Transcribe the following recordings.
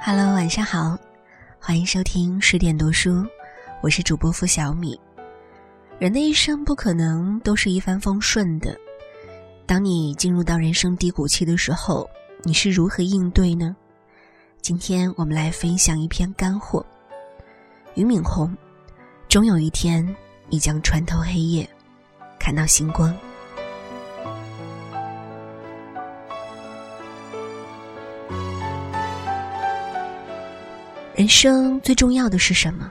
Hello，晚上好，欢迎收听十点读书，我是主播付小米。人的一生不可能都是一帆风顺的，当你进入到人生低谷期的时候，你是如何应对呢？今天我们来分享一篇干货。俞敏洪，终有一天，你将穿透黑夜，看到星光。人生最重要的是什么？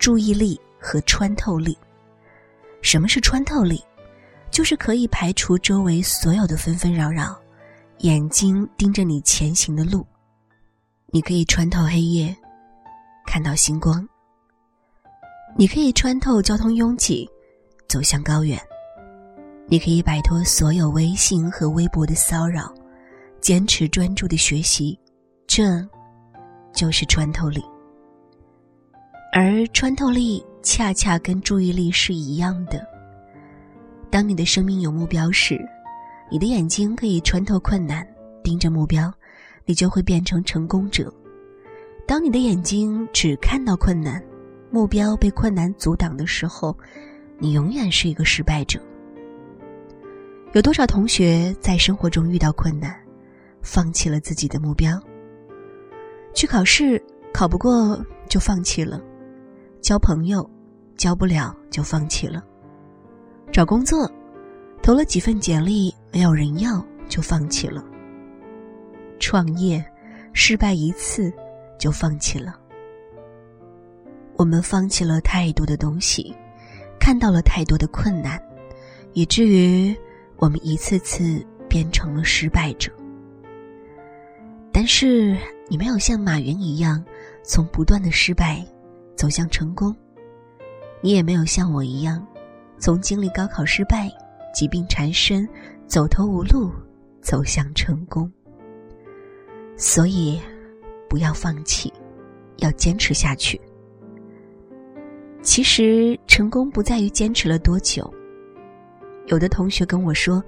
注意力和穿透力。什么是穿透力？就是可以排除周围所有的纷纷扰扰，眼睛盯着你前行的路。你可以穿透黑夜，看到星光。你可以穿透交通拥挤，走向高原。你可以摆脱所有微信和微博的骚扰，坚持专注的学习。这。就是穿透力，而穿透力恰恰跟注意力是一样的。当你的生命有目标时，你的眼睛可以穿透困难，盯着目标，你就会变成成功者；当你的眼睛只看到困难，目标被困难阻挡的时候，你永远是一个失败者。有多少同学在生活中遇到困难，放弃了自己的目标？去考试考不过就放弃了，交朋友交不了就放弃了，找工作投了几份简历没有人要就放弃了，创业失败一次就放弃了。我们放弃了太多的东西，看到了太多的困难，以至于我们一次次变成了失败者。但是。你没有像马云一样，从不断的失败走向成功；你也没有像我一样，从经历高考失败、疾病缠身、走投无路走向成功。所以，不要放弃，要坚持下去。其实，成功不在于坚持了多久。有的同学跟我说：“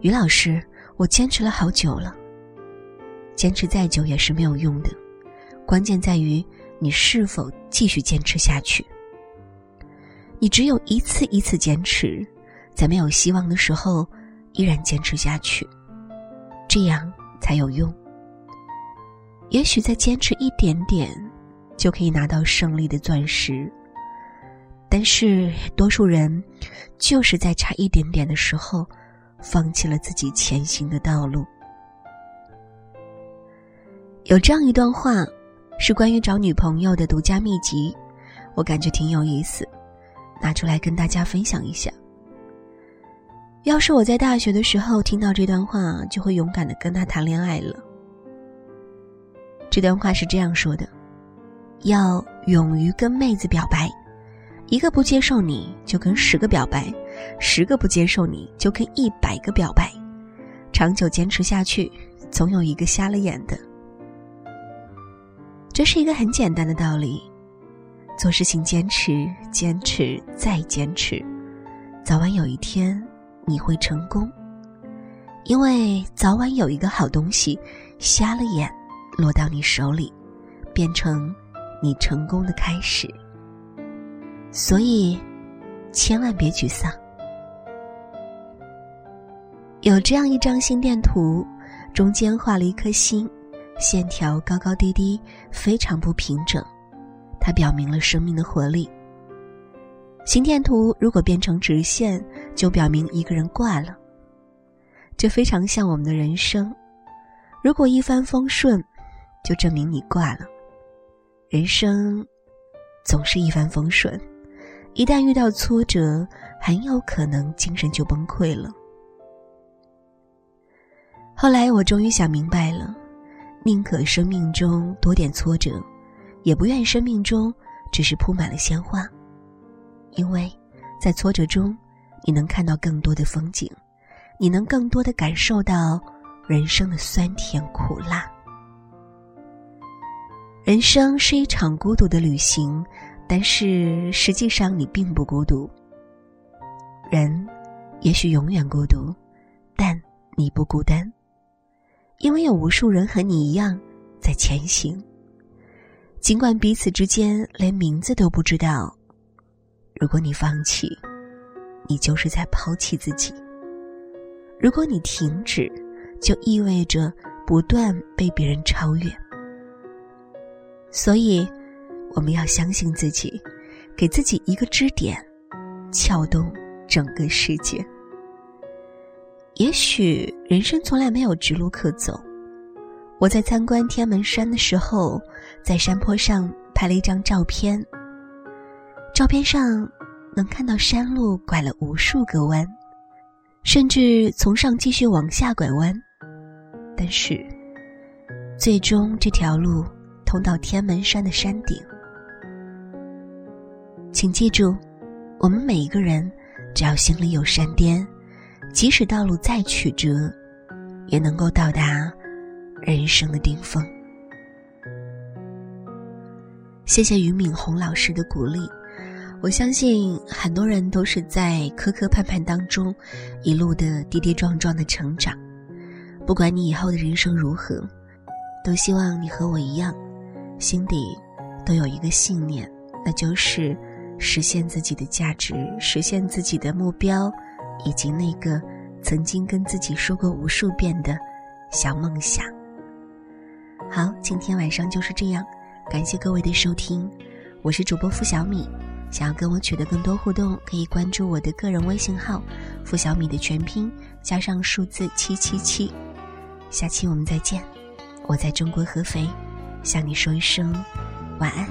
于老师，我坚持了好久了。”坚持再久也是没有用的，关键在于你是否继续坚持下去。你只有一次一次坚持，在没有希望的时候依然坚持下去，这样才有用。也许再坚持一点点，就可以拿到胜利的钻石。但是多数人就是在差一点点的时候，放弃了自己前行的道路。有这样一段话，是关于找女朋友的独家秘籍，我感觉挺有意思，拿出来跟大家分享一下。要是我在大学的时候听到这段话，就会勇敢的跟他谈恋爱了。这段话是这样说的：要勇于跟妹子表白，一个不接受你就跟十个表白，十个不接受你就跟一百个表白，长久坚持下去，总有一个瞎了眼的。这是一个很简单的道理，做事情坚持、坚持再坚持，早晚有一天你会成功。因为早晚有一个好东西，瞎了眼落到你手里，变成你成功的开始。所以，千万别沮丧。有这样一张心电图，中间画了一颗心。线条高高低低，非常不平整，它表明了生命的活力。心电图如果变成直线，就表明一个人挂了。这非常像我们的人生，如果一帆风顺，就证明你挂了。人生总是一帆风顺，一旦遇到挫折，很有可能精神就崩溃了。后来我终于想明白了。宁可生命中多点挫折，也不愿生命中只是铺满了鲜花。因为，在挫折中，你能看到更多的风景，你能更多的感受到人生的酸甜苦辣。人生是一场孤独的旅行，但是实际上你并不孤独。人，也许永远孤独，但你不孤单。因为有无数人和你一样，在前行。尽管彼此之间连名字都不知道。如果你放弃，你就是在抛弃自己；如果你停止，就意味着不断被别人超越。所以，我们要相信自己，给自己一个支点，撬动整个世界。也许人生从来没有直路可走。我在参观天门山的时候，在山坡上拍了一张照片。照片上能看到山路拐了无数个弯，甚至从上继续往下拐弯。但是，最终这条路通到天门山的山顶。请记住，我们每一个人，只要心里有山巅。即使道路再曲折，也能够到达人生的顶峰。谢谢俞敏洪老师的鼓励，我相信很多人都是在磕磕绊绊当中，一路的跌跌撞撞的成长。不管你以后的人生如何，都希望你和我一样，心底都有一个信念，那就是实现自己的价值，实现自己的目标。以及那个曾经跟自己说过无数遍的小梦想。好，今天晚上就是这样，感谢各位的收听，我是主播付小米。想要跟我取得更多互动，可以关注我的个人微信号“付小米”的全拼加上数字七七七。下期我们再见，我在中国合肥向你说一声晚安。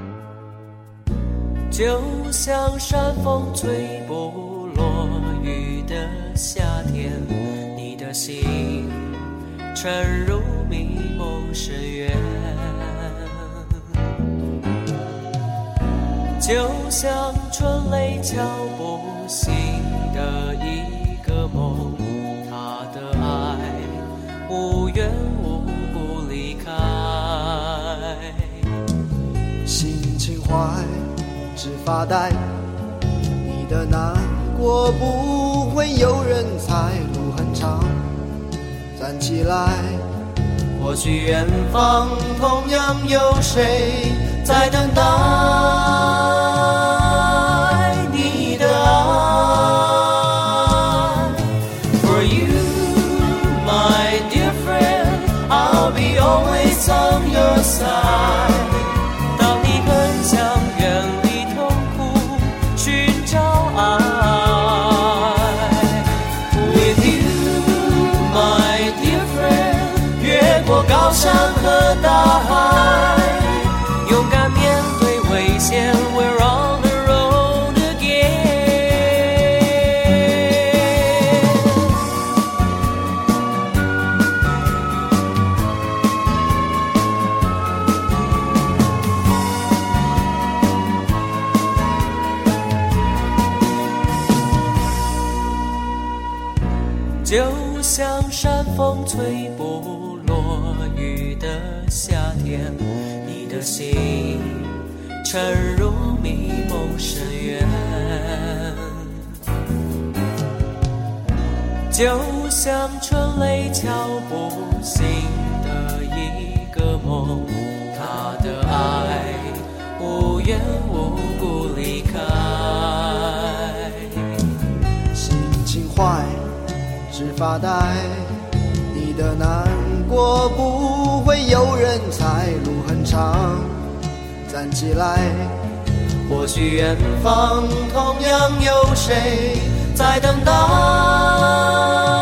就像山风吹过落。雨的夏天，你的心沉入迷梦深渊，就像春雷敲不醒的一个梦，他的爱无缘无故离开，心情坏，只发呆，你的那。我不会有人猜，路很长，站起来。或许远方同样有谁在等待你的爱。For you, my dear friend, I'll be always on your side. 就像山风吹不落雨。的夏天，你的心沉入迷梦深渊，就像春雷敲不醒发呆，你的难。过不会有人猜，路很长，站起来。或许远方同样有谁在等待。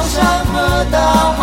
有什么道？